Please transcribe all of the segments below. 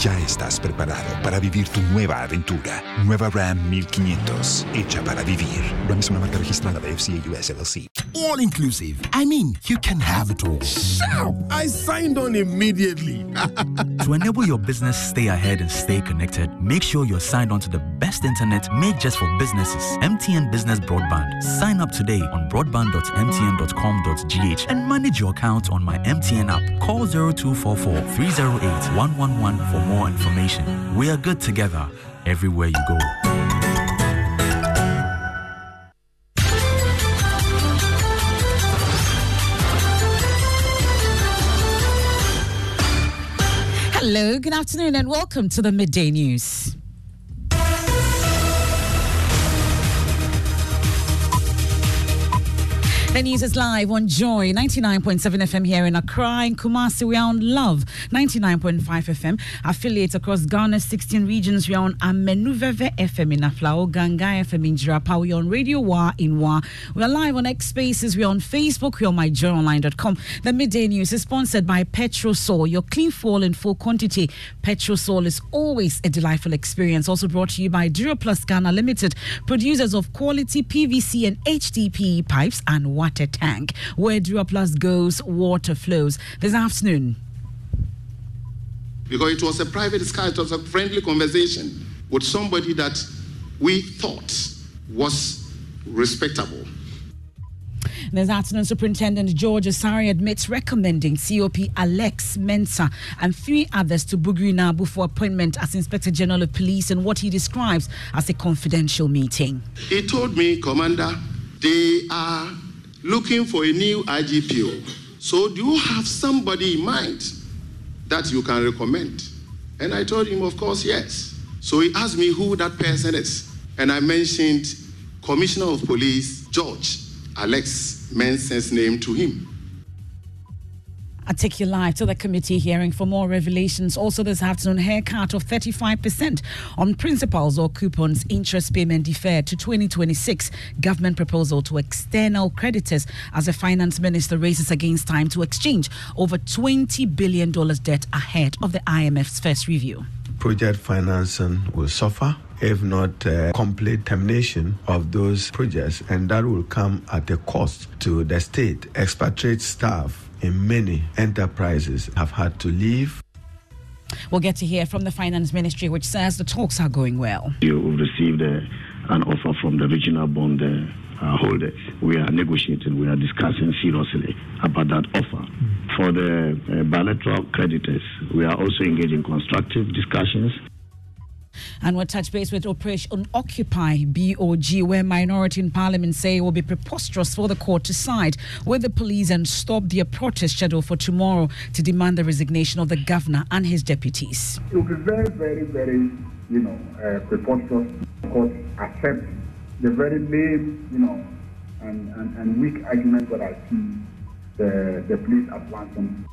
Ya estás preparado para vivir tu nueva aventura. Nueva Ram 1500, hecha para vivir. Ram es una marca registrada de FCA US LLC. All inclusive. I mean, you can have it all. Shout! I signed on immediately. to enable your business stay ahead and stay connected, make sure you're signed on to the best internet made just for businesses. MTN Business Broadband. Sign up today on broadband.mtn.com.gh and manage your account on my MTN app. Call 0244 308 111 for more information. We are good together everywhere you go. Hello, good afternoon, and welcome to the Midday News. The news is live on Joy 99.7 FM here in Accra. In Kumasi, we are on Love 99.5 FM. Affiliates across Ghana's 16 regions, we are on Amenuveve FM in Aflao, Ganga FM in Jirapa. We are on Radio Wa in Wa. We are live on X Spaces. We are on Facebook. We are on myjoyonline.com. The midday news is sponsored by Petrosol, your clean fuel in full quantity. Petrosol is always a delightful experience. Also brought to you by Duraplast Ghana Limited, producers of quality PVC and HDPE pipes and water tank. Where Duraplast goes, water flows. This afternoon. Because it was a private discussion, it was a friendly conversation with somebody that we thought was respectable. This afternoon, Superintendent George Asare admits recommending COP Alex Mensah and three others to Bugri Naabu for appointment as Inspector General of Police in what he describes as a confidential meeting. He told me, Commander, they are looking for a new IGPO. So, do you have somebody in mind that you can recommend? And I told him, of course, yes. So he asked me who that person is. And I mentioned Commissioner of Police George Alex Mensah's name to him. Take you live to the committee hearing for more revelations. Also, this afternoon, haircut of 35% on principals or coupons, interest payment deferred to 2026. Government proposal to external creditors as the finance minister races against time to exchange over $20 billion debt ahead of the IMF's first review. Project financing will suffer if not uh, complete termination of those projects, and that will come at a cost to the state. Expatriate staff in many enterprises have had to leave. We'll get to hear from the Finance Ministry, which says the talks are going well. You received uh, an offer from the regional bond uh, uh, holders. We are negotiating, we are discussing seriously about that offer. Mm. For the uh, bilateral creditors, we are also engaging in constructive discussions. And we'll touch base with Operation Occupy BOG, where minority in parliament say it will be preposterous for the court to side with the police and stop their protest scheduled for tomorrow to demand the resignation of the governor and his deputies. It will be very, very, very, you know, uh, preposterous court accept the very lame, you know, and, and, and weak argument that I see the, the police advancing.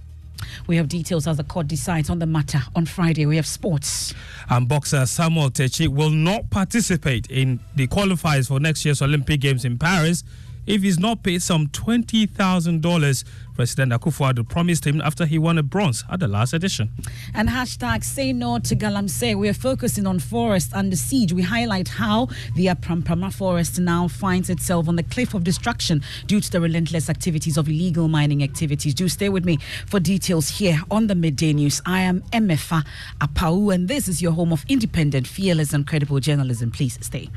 We have details as the court decides on the matter on Friday. We have sports. And boxer Samuel Takyi will not participate in the qualifiers for next year's Olympic Games in Paris if he's not paid some $20,000 President Akufo-Addo promised him after he won a bronze at the last edition. And hashtag say no to Galamsey. We are focusing on forest under siege. We highlight how the Apamprama forest now finds itself on the cliff of destruction due to the relentless activities of illegal mining activities. Do stay with me for details here on the Midday News. I am Emefa Apawu, and this is your home of independent, fearless, and credible journalism. Please stay.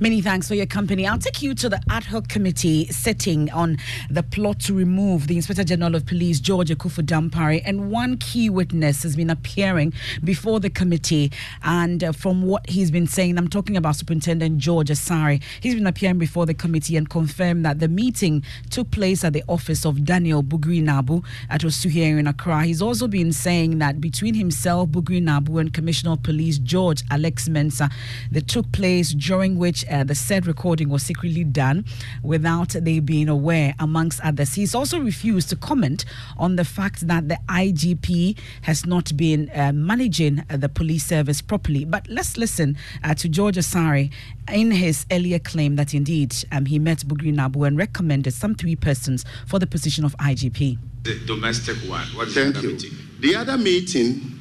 Many thanks for your company. I'll take you to the ad hoc committee sitting on the plot to remove the Inspector General of Police, George Akuffo Dampare, and one key witness has been appearing before the committee. And uh, from what he's been saying, I'm talking about Superintendent George Asare. He's been appearing before the committee and confirmed that the meeting took place at the office of Daniel Bugri Naabu at Osuhia in Accra. He's also been saying that between himself, Bugri Naabu, and Commissioner of Police George Alex Mensah, that took place during which uh, the said recording was secretly done without they being aware, amongst others. He's also refused to comment on the fact that the IGP has not been uh, managing uh, the police service properly. But let's listen uh, to George Asare in his earlier claim that indeed um, he met Bugri Naabu and recommended some three persons for the position of IGP. The domestic one. What's Thank the you. Meeting? The other meeting,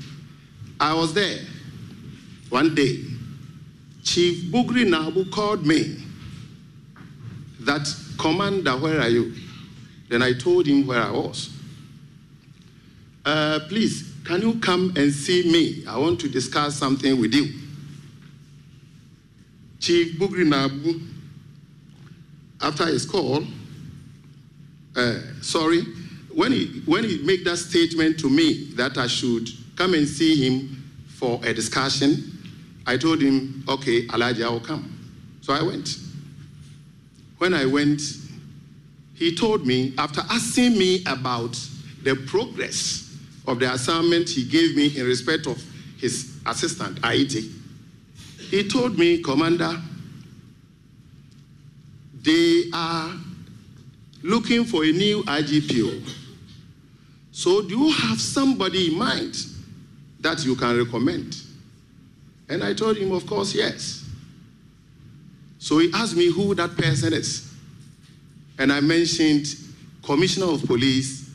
I was there one day Chief Bugri Naabu called me that, Commander, where are you? Then I told him where I was. Uh, please, can you come and see me? I want to discuss something with you. Chief Bugri Naabu, after his call, uh, sorry, when he, when he made that statement to me that I should come and see him for a discussion, I told him, okay, Elijah, I will come. So I went. When I went, he told me, after asking me about the progress of the assignment he gave me in respect of his assistant, Aiti, he told me, Commander, they are looking for a new IGPO. So do you have somebody in mind that you can recommend? And I told him, of course, yes. So he asked me who that person is. And I mentioned Commissioner of Police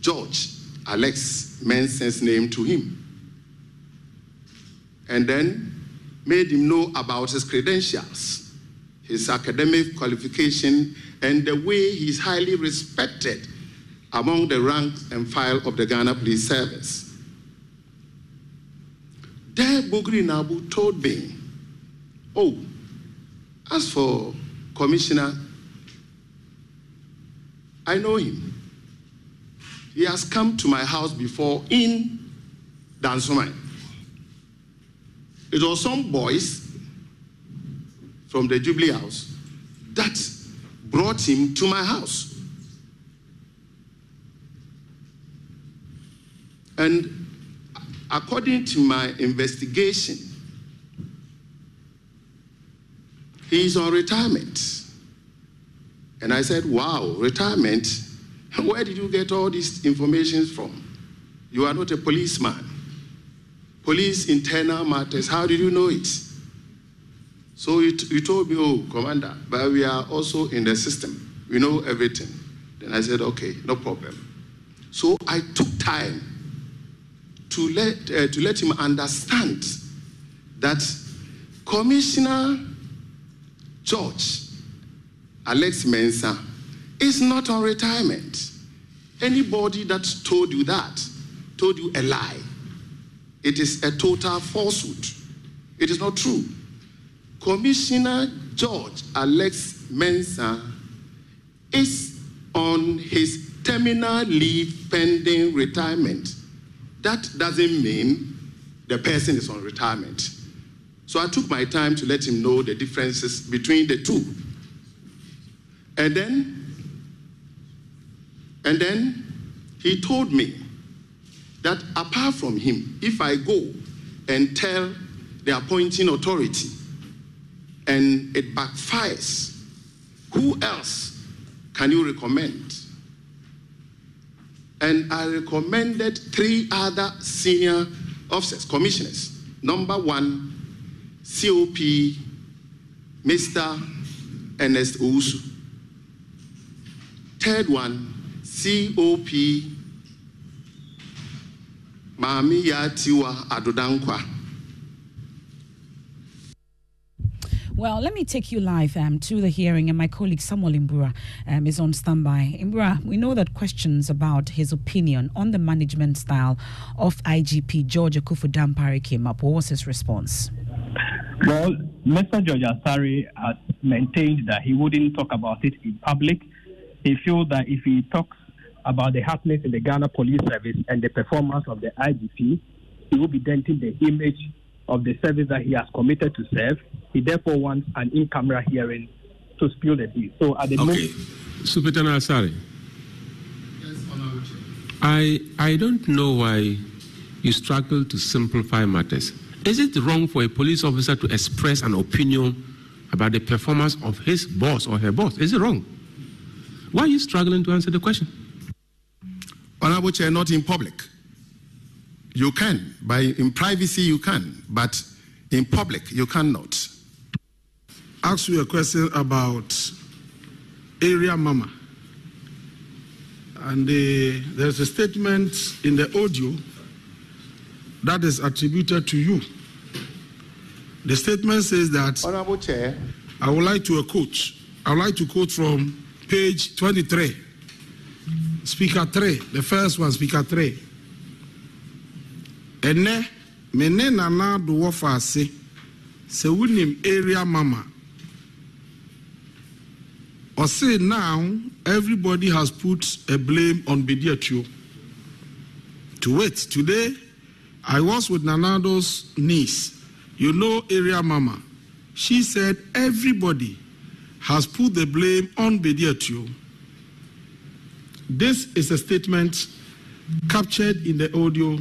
George Alex Mensah's name to him. And then made him know about his credentials, his academic qualification, and the way he's highly respected among the rank and file of the Ghana Police Service. There, Bugri Naabu told me, Oh, as for Commissioner, I know him. He has come to my house before in Dansoman. It was some boys from the Jubilee House that brought him to my house. And according to my investigation, he's on retirement. And I said, Wow, retirement? Where did you get all this information from? You are not a policeman. Police internal matters, how did you know it? So you, you told me, Oh, Commander, but we are also in the system. We know everything. Then I said, Okay, no problem. So I took time to let, uh, to let him understand that Commissioner George Alex Mensah is not on retirement. Anybody that told you that told you a lie. It is a total falsehood. It is not true. Commissioner George Alex Mensah is on his terminal leave pending retirement. That doesn't mean the person is on retirement. So I took my time to let him know the differences between the two. And then, and then he told me that apart from him, if I go and tell the appointing authority and it backfires, who else can you recommend? And I recommended three other senior officers, commissioners. Number one, COP Mr. Ernest Owusu. Third one, COP Maami Yatiwa Adodankwa. Well, let me take you live um, to the hearing, and my colleague Samuel Imbura um, is on standby. Imbura, we know that questions about his opinion on the management style of IGP George Akuffo Dampare came up. What was his response? Well, Mr. George Asare has maintained that he wouldn't talk about it in public. He feels that if he talks about the happenings in the Ghana Police Service and the performance of the IGP, he will be denting the image of the service that he has committed to serve. He therefore wants an in-camera hearing to spill the tea. So at the okay. moment, Superintendent Asare, I I don't know why you struggle to simplify matters. Is it wrong for a police officer to express an opinion about the performance of his boss or her boss? Is it wrong? Why are you struggling to answer the question? Honorable Chair, not in public. You can. By in privacy you can, but in public you cannot. I ask you a question about area mama. And uh, there's a statement in the audio that is attributed to you. The statement says that Honorable Chair, I would like to quote. I would like to quote from page 23. Speaker 3, the first one, Speaker 3. Ene, mene nana do wafa ase, se wunim area mama. Or say now, everybody has put a blame on Bediatio. To wait, today, I was with Nanado's niece, you know, area mama. She said everybody has put the blame on Bediatio. This is a statement captured in the audio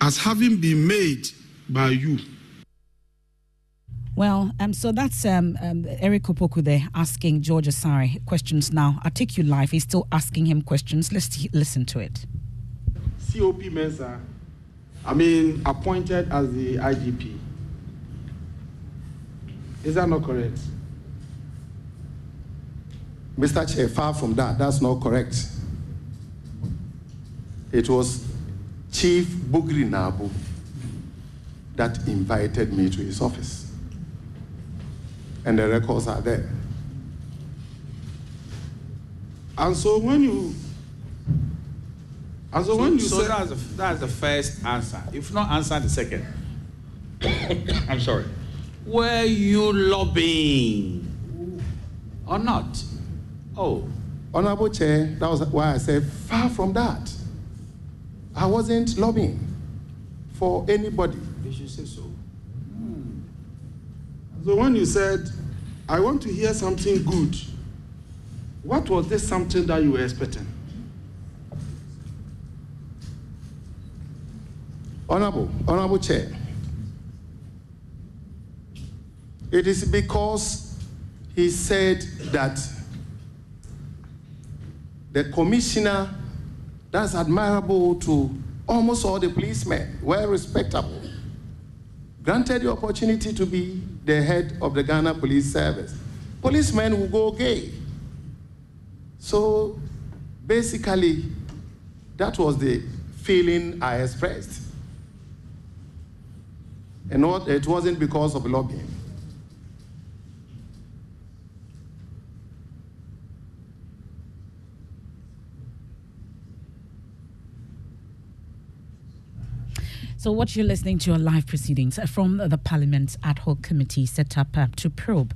as having been made by you. Well, um, so that's um, um, Eric Opoku there asking George Asare questions now. I'll take you live. He's still asking him questions. Let's t- listen to it. COP Mensah, I mean, appointed as the IGP. Is that not correct? Mr. Chair, far from that, that's not correct. It was Chief Bugri Naabu that invited me to his office. And the records are there. And so when you, and so, So, when you so say, that's, the, that's the first answer. If not answer the second. I'm sorry. Were you lobbying or not? Oh. Honorable Chair, that was why I said far from that. I wasn't lobbying for anybody. You should say so. So when you said, I want to hear something good, what was this something that you were expecting? Honorable, Honorable Chair, it is because he said that the commissioner, that's admirable to almost all the policemen, well respectable, granted the opportunity to be the head of the Ghana Police Service. Policemen will go gay. So basically, that was the feeling I expressed. And not, it wasn't because of lobbying. So, what you're listening to are live proceedings from the Parliament's ad hoc committee set up uh, to probe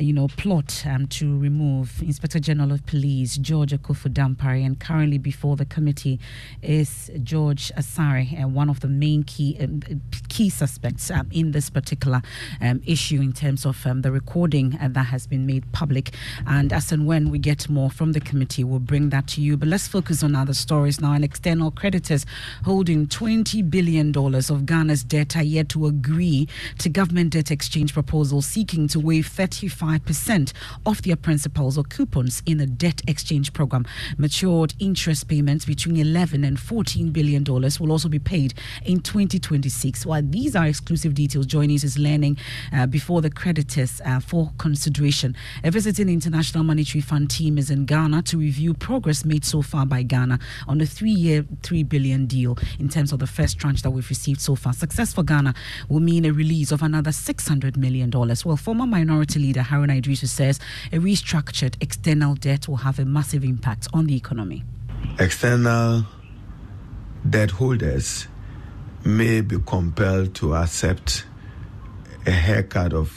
you know, plot um, to remove Inspector General of Police George Akuffo Dampare. and currently before the committee is George Asare, uh, one of the main key um, key suspects um, in this particular um, issue in terms of um, the recording uh, that has been made public. And as and when we get more from the committee, we'll bring that to you. But let's focus on other stories now. And external creditors holding $20 billion of Ghana's debt are yet to agree to government debt exchange proposal seeking to waive 35 5% of their principals or coupons in a debt exchange program. Matured interest payments between 11 and 14 billion dollars will also be paid in 2026. While these are exclusive details, joining us is learning uh, before the creditors uh, for consideration. A visiting International Monetary Fund team is in Ghana to review progress made so far by Ghana on the three-year, three billion deal in terms of the first tranche that we've received so far. Success for Ghana will mean a release of another 600 million dollars. Well, former minority leader Harry Haruna Iddrisu says a restructured external debt will have a massive impact on the economy. External debt holders may be compelled to accept a haircut of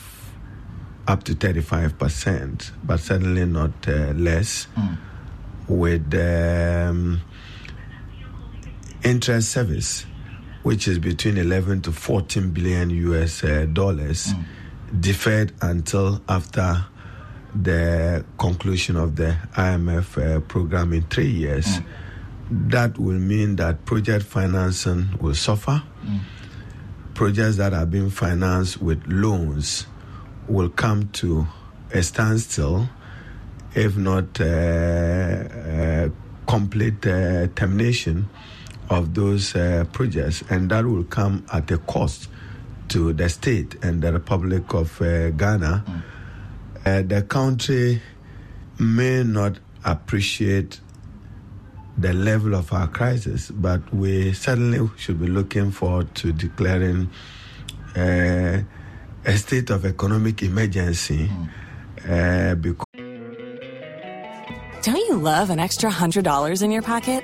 up to 35%, but certainly not uh, less, mm. with um, interest service, which is between 11 to 14 billion US uh, dollars. Mm deferred until after the conclusion of the IMF uh, program in three years. Mm. That will mean that project financing will suffer. Mm. Projects that are being financed with loans will come to a standstill, if not uh, uh, complete uh, termination of those uh, projects, and that will come at a cost to the state and the Republic of uh, Ghana, mm. uh, the country may not appreciate the level of our crisis, but we certainly should be looking forward to declaring uh, a state of economic emergency. Mm. because Don't you love an extra $100 in your pocket?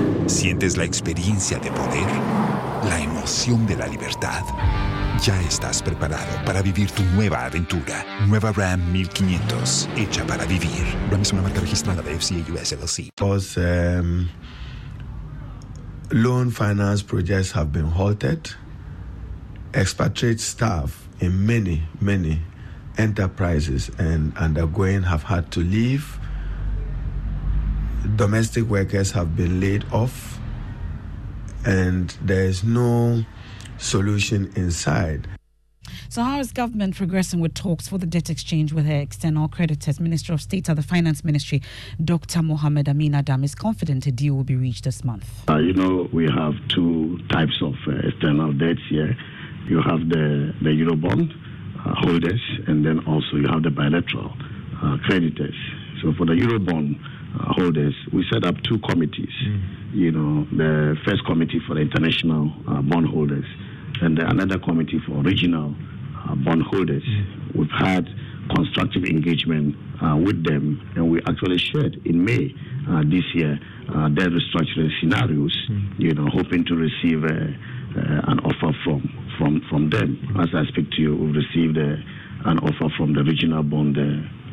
Sientes la experiencia de poder, la emoción de la libertad. Ya estás preparado para vivir tu nueva aventura. Nueva Ram 1500, hecha para vivir. Ram es una marca registrada de FCA US LLC. Because um, loan finance projects have been halted, expatriate staff in many, many enterprises and undergoing have had to leave. Domestic workers have been laid off, and there is no solution inside. So, how is government progressing with talks for the debt exchange with her external creditors? Minister of State at the Finance Ministry, Dr. Mohamed Amin Adam, is confident a deal will be reached this month. Uh, you know, we have two types of uh, external debts here. You have the, the Eurobond uh, holders, and then also you have the bilateral uh, creditors. So, for the Eurobond holders, we set up two committees. Mm. You know, the first committee for the international uh, bond holders, and another committee for regional uh, bondholders. Mm. We've had constructive engagement uh, with them, and we actually shared in May uh, this year uh, their restructuring scenarios. Mm. You know, hoping to receive uh, uh, an offer from from from them. Mm. As I speak to you, we've received an offer from the regional bond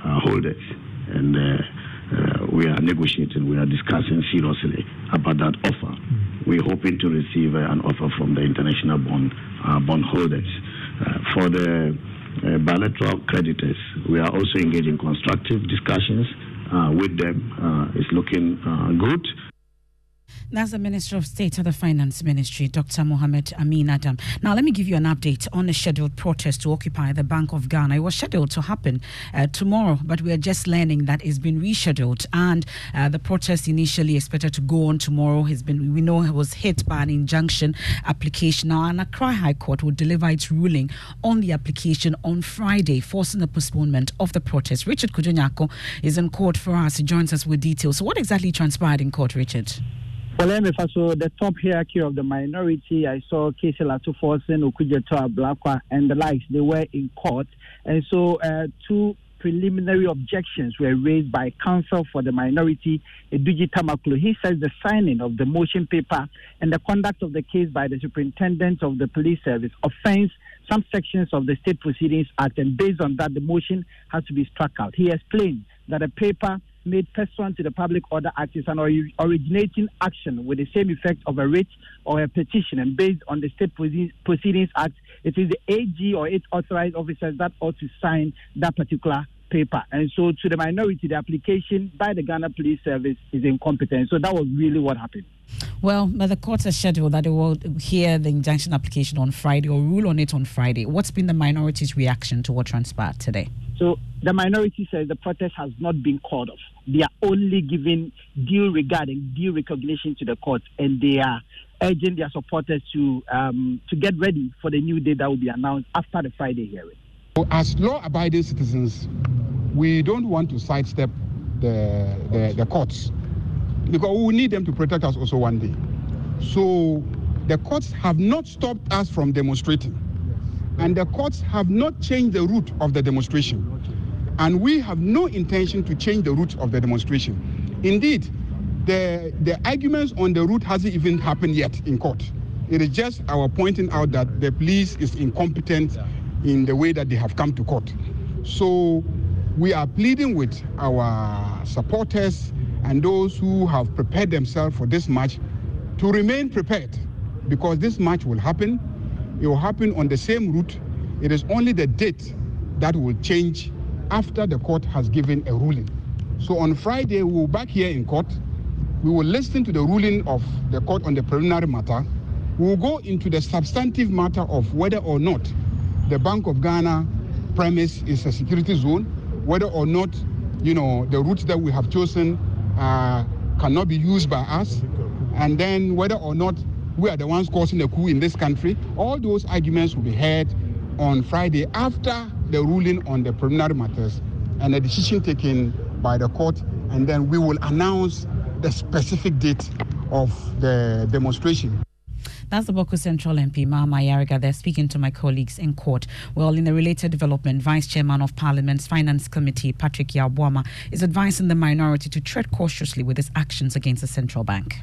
holders, and. We are negotiating, we are discussing seriously about that offer. Mm. We're hoping to receive an offer from the international bond bondholders. Uh, for the uh, bilateral creditors, we are also engaging in constructive discussions uh, with them. it's looking good. That's the Minister of State of the Finance Ministry, Dr. Mohamed Amin Adam. Now, let me give you an update on the scheduled protest to occupy the Bank of Ghana. It was scheduled to happen uh, tomorrow, but we are just learning that it's been rescheduled. And uh, the protest initially expected to go on tomorrow has been, we know, it was hit by an injunction application. Now, an Accra High Court will deliver its ruling on the application on Friday, forcing the postponement of the protest. Richard Kwadwo Nyarko is in court for us. He joins us with details. So, what exactly transpired in court, Richard? Well, let so the top hierarchy of the minority, I saw Cassiel Ato Forson, Okudzeto Ablakwa, and the likes. They were in court, and so uh, two preliminary objections were raised by counsel for the minority, Edudzi Tamakloe. He says the signing of the motion paper and the conduct of the case by the superintendent of the police service offends some sections of the State Proceedings Act, and based on that, the motion has to be struck out. He explained that the paper made pursuant to the Public Order Act is an originating action with the same effect of a writ or a petition. And based on the State Proceedings Act, it is the AG or its authorized officers that ought to sign that particular paper. And so, to the minority, the application by the Ghana Police Service is incompetent. So, that was really what happened. Well, the court has scheduled that they will hear the injunction application on Friday or rule on it on Friday. What's been the minority's reaction to what transpired today? So the minority says the protest has not been called off. They are only giving due regard and due recognition to the court, and they are urging their supporters to um, to get ready for the new date that will be announced after the Friday hearing. As law-abiding citizens, we don't want to sidestep the, the, the courts because we need them to protect us also one day. So the courts have not stopped us from demonstrating and the courts have not changed the route of the demonstration. And we have no intention to change the route of the demonstration. Indeed, the, the arguments on the route hasn't even happened yet in court. It is just our pointing out that the police is incompetent in the way that they have come to court. So we are pleading with our supporters and those who have prepared themselves for this match to remain prepared because this match will happen it will happen on the same route. It is only the date that will change after the court has given a ruling. So on Friday, we will back here in court. We will listen to the ruling of the court on the preliminary matter. We will go into the substantive matter of whether or not the Bank of Ghana premise is a security zone, whether or not, you know, the route that we have chosen uh, cannot be used by us, and then whether or not we are the ones causing the coup in this country. All those arguments will be heard on Friday after the ruling on the preliminary matters and the decision taken by the court, and then we will announce the specific date of the demonstration. That's the Bawku Central MP, Mahama Ayariga. They're speaking to my colleagues in court. Well, in a related development, Vice Chairman of Parliament's Finance Committee, Patrick Yaw-Boamah, is advising the minority to tread cautiously with its actions against the central bank.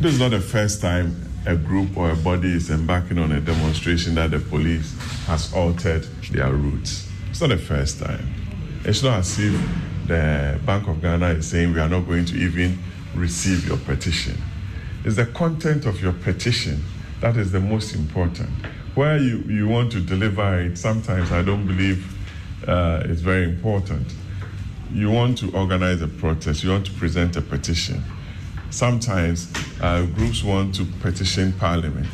This is not the first time a group or a body is embarking on a demonstration that the police has altered their routes. It's not the first time. It's not as if the Bank of Ghana is saying we are not going to even receive your petition. It's the content of your petition that is the most important. Where you, you want to deliver it, sometimes I don't believe uh, is very important. You want to organize a protest, you want to present a petition. Sometimes uh, groups want to petition parliament.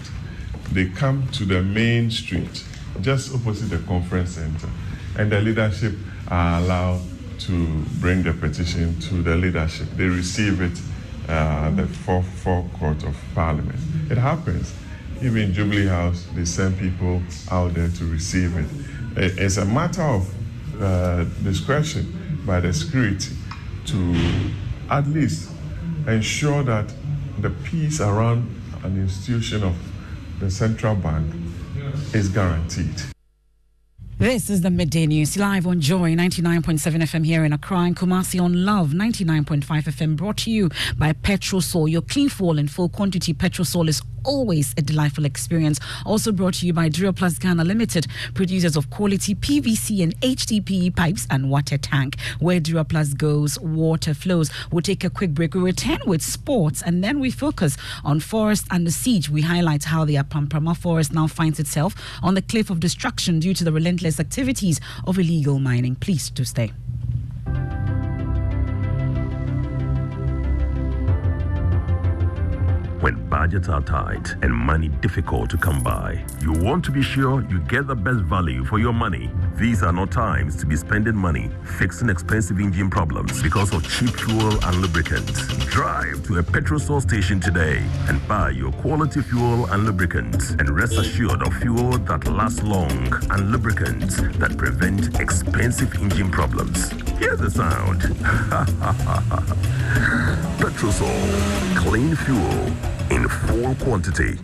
They come to the main street, just opposite the conference center, and the leadership are allowed to bring the petition to the leadership. They receive it uh, the fourth, fourth court of parliament. It happens. Even Jubilee House, they send people out there to receive it. It's a matter of uh, discretion by the security to at least ensure that the peace around an institution of the central bank is guaranteed. This is the Midday News live on Joy 99.7 FM here in Accra and Kumasi on Love 99.5 FM brought to you by Petrosol. Your clean fuel in full quantity Petrosol is always a delightful experience. Also brought to you by Duraplast Ghana Limited, producers of quality PVC and HDPE pipes and water tank. Where Duraplast goes, water flows. We'll take a quick break. We return with sports and then we focus on forest and the siege. We highlight how the Apamprama forest now finds itself on the cliff of destruction due to the relentless activities of illegal mining. Please do stay. When budgets are tight and money difficult to come by, you want to be sure you get the best value for your money. These are not times to be spending money fixing expensive engine problems because of cheap fuel and lubricants. Drive to a petrol station today and buy your quality fuel and lubricants and rest assured of fuel that lasts long and lubricants that prevent expensive engine problems. Hear the sound. Petrosol, clean fuel in full quantity.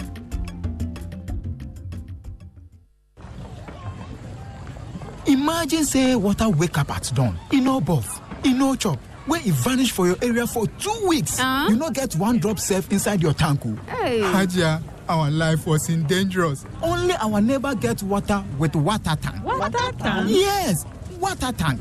Imagine say water wake up at dawn, e no buff, e no chop, wey e vanish for your area for two weeks. Uh? You no get one drop safe inside your tank o. Hey. Our life was in dangerous. Only our neighbor get water with water tank. Water tank? Yes, water tank.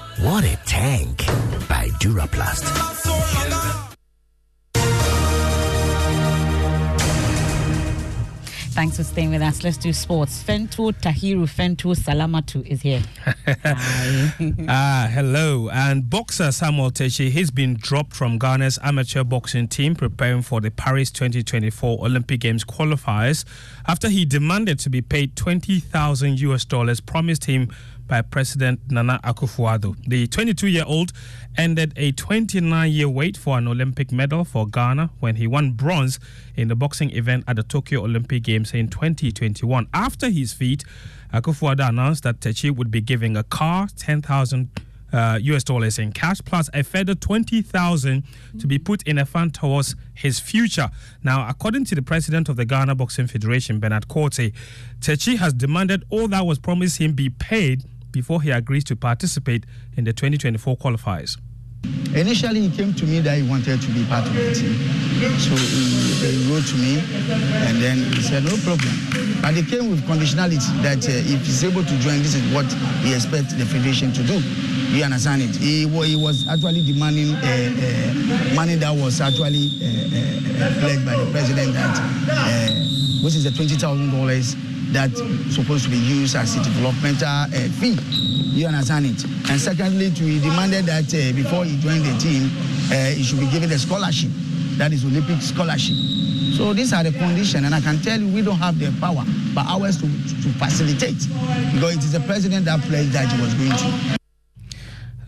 What a tank! By Duraplast. Thanks for staying with us. Let's do sports. Fentu Tahiru Fentu Salamatu is here. ah, hello. And boxer Samuel Takyi, he's been dropped from Ghana's amateur boxing team preparing for the Paris 2024 Olympic Games qualifiers after he demanded to be paid 20,000 US dollars promised him by President Nana Akufo-Addo. The 22-year-old ended a 29-year wait for an Olympic medal for Ghana when he won bronze in the boxing event at the Tokyo Olympic Games in 2021. After his feat, Akufo-Addo announced that Takyi would be giving a car, 10,000 uh, US dollars in cash, plus a further 20,000 to be put in a fund towards his future. Now, according to the president of the Ghana Boxing Federation, Bernard Quartey, Takyi has demanded all that was promised him be paid before he agrees to participate in the 2024 qualifiers. Initially, he came to me that he wanted to be part of the team. So he, wrote to me and then he said, no problem. But he came with conditionality that uh, if he's able to join, this is what he expects the federation to do. You understand it? He, he was actually demanding uh, uh, money that was actually uh, uh, pledged by the president that, uh, which is the $20,000 that's supposed to be used as a developmental uh, fee. You understand it? And secondly, he demanded that uh, before he joined the team, uh, he should be given a scholarship, that is Olympic scholarship. So these are the conditions, and I can tell you we don't have the power, but ours to, to facilitate, because it is the president that pledged that he was going to.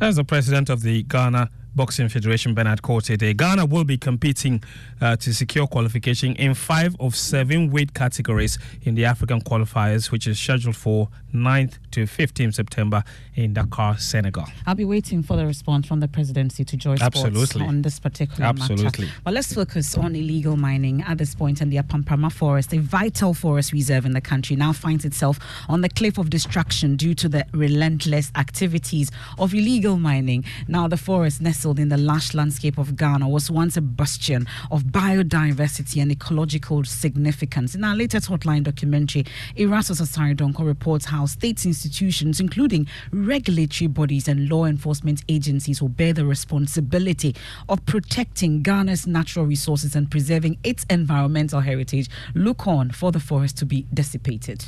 As the president of the Ghana Boxing Federation, Bernard Quartey. Ghana will be competing uh, to secure qualification in five of seven weight categories in the African qualifiers, which is scheduled for 9th to 15th September in Dakar, Senegal. I'll be waiting for the response from the presidency to Joy Sports Absolutely. on this particular Absolutely. matter. But let's focus on illegal mining at this point in the Apamprama Forest, a vital forest reserve in the country, now finds itself on the cliff of destruction due to the relentless activities of illegal mining. Now, the forest nestled in the lush landscape of Ghana, was once a bastion of biodiversity and ecological significance. In our latest hotline documentary, Erastus Asare Donkor reports how state institutions, including regulatory bodies and law enforcement agencies, will bear the responsibility of protecting Ghana's natural resources and preserving its environmental heritage. Look on for the forest to be dissipated.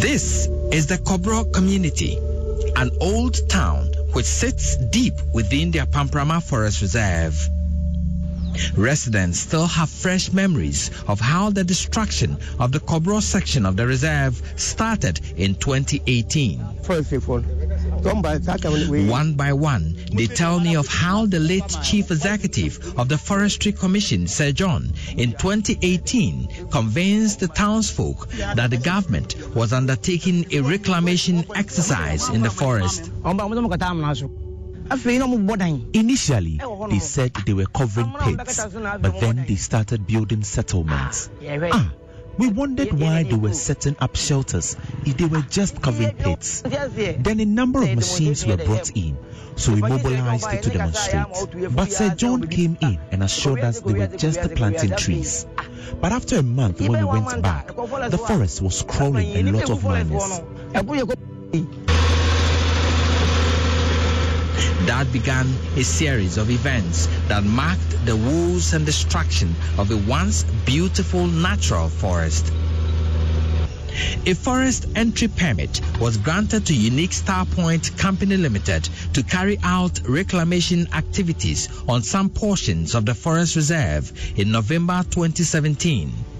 This is the Kobro community, an old town which sits deep within the Apamprama Forest Reserve. Residents still have fresh memories of how the destruction of the Kobro section of the reserve started in 2018. One by one, they tell me of how the late chief executive of the Forestry Commission, Sir John, in 2018 convinced the townsfolk that the government was undertaking a reclamation exercise in the forest. Initially, they said they were covering pits, but then they started building settlements. Ah, we wondered why they were setting up shelters. If they were just covering pits. Then a number of machines were brought in, so we mobilized to demonstrate. But Sir John came in and assured us they were just planting trees. But after a month, when we went back, the forest was crawling a lot of miners. That began a series of events that marked the woes and destruction of a once beautiful natural forest. A forest entry permit was granted to Unique Star Point Company Limited to carry out reclamation activities on some portions of the forest reserve in November 2017.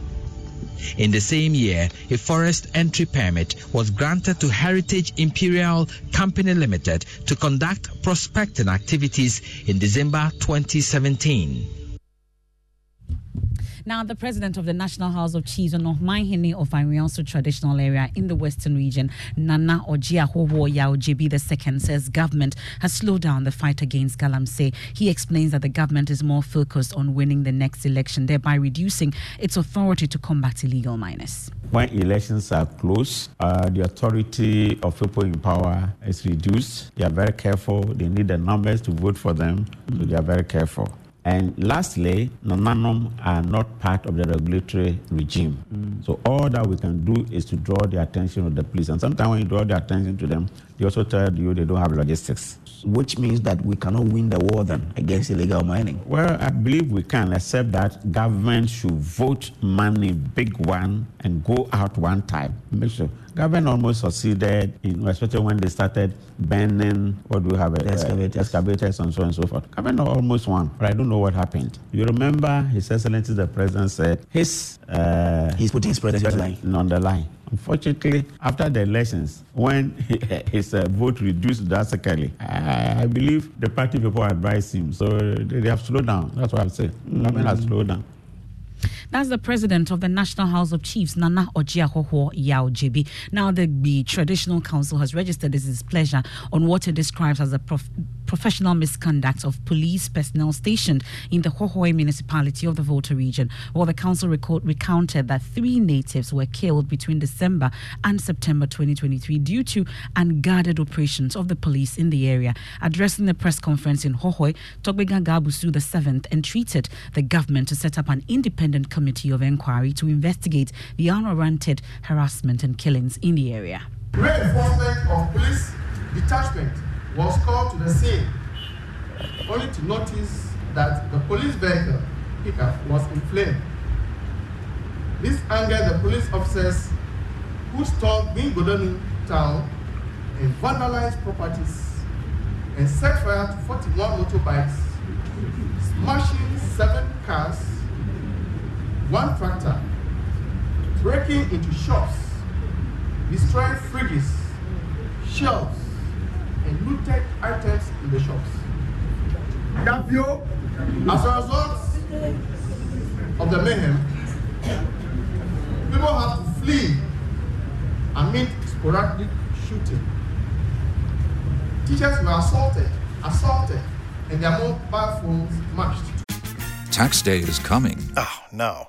In the same year, a forest entry permit was granted to Heritage Imperial Company Limited to conduct prospecting activities in December 2017. Now, the president of the National House of Chiefs on Omanhene of Anhwiaso traditional area in the Western region, Nana Ogyeahohoo Yaw Gyebi II, says government has slowed down the fight against Galamsey. He explains that the government is more focused on winning the next election, thereby reducing its authority to combat illegal miners. When elections are close, uh, the authority of people in power is reduced. They are very careful. They need the numbers to vote for them, so they are very careful. And lastly, Nananom are not part of the regulatory regime. Mm. So all that we can do is to draw the attention of the police. And sometimes when you draw the attention to them, they also tell you they don't have logistics. Which means that we cannot win the war then against illegal mining. Well, I believe we can, except that government should vote money, big one, and go out one time. Make sure government almost succeeded, in, especially when they started banning, what do we have, uh, excavators. excavators and so on and so forth. Government almost won, but I don't know what happened. You remember His Excellency the President said his... Uh, He's putting his presidency on the line. On the line. Unfortunately, after the elections, when his uh, vote reduced drastically, I, I, believe the party people advised him. So they, they have slowed down. That's what I'm saying. Mm-hmm. Government has slowed down. That's the president of the National House of Chiefs, Nana Ogyeahohoo Yaw Gyebi. Now, the, the Traditional Council has registered its displeasure on what it describes as a prof- professional misconduct of police personnel stationed in the Hohoe municipality of the Volta region. While the council record, recounted that three natives were killed between December and September 2023 due to unguarded operations of the police in the area. Addressing the press conference in Hohoe, Togbega Gabusu the entreated the government to set up an independent committee of inquiry to investigate the unwarranted harassment and killings in the area. Reinforcement of police detachment was called to the scene only to notice that the police vehicle pickup was in flames. This angered the police officers who stormed Bingodonu town and vandalized properties and set fire to 41 motorbikes, smashing seven cars, one tractor, breaking into shops, destroying fridges, shelves, and looted items in the shops. As a result of the mayhem, people have to flee amid sporadic shooting. Teachers were assaulted, assaulted, and their mobile phones smashed. Tax day is coming. Oh, no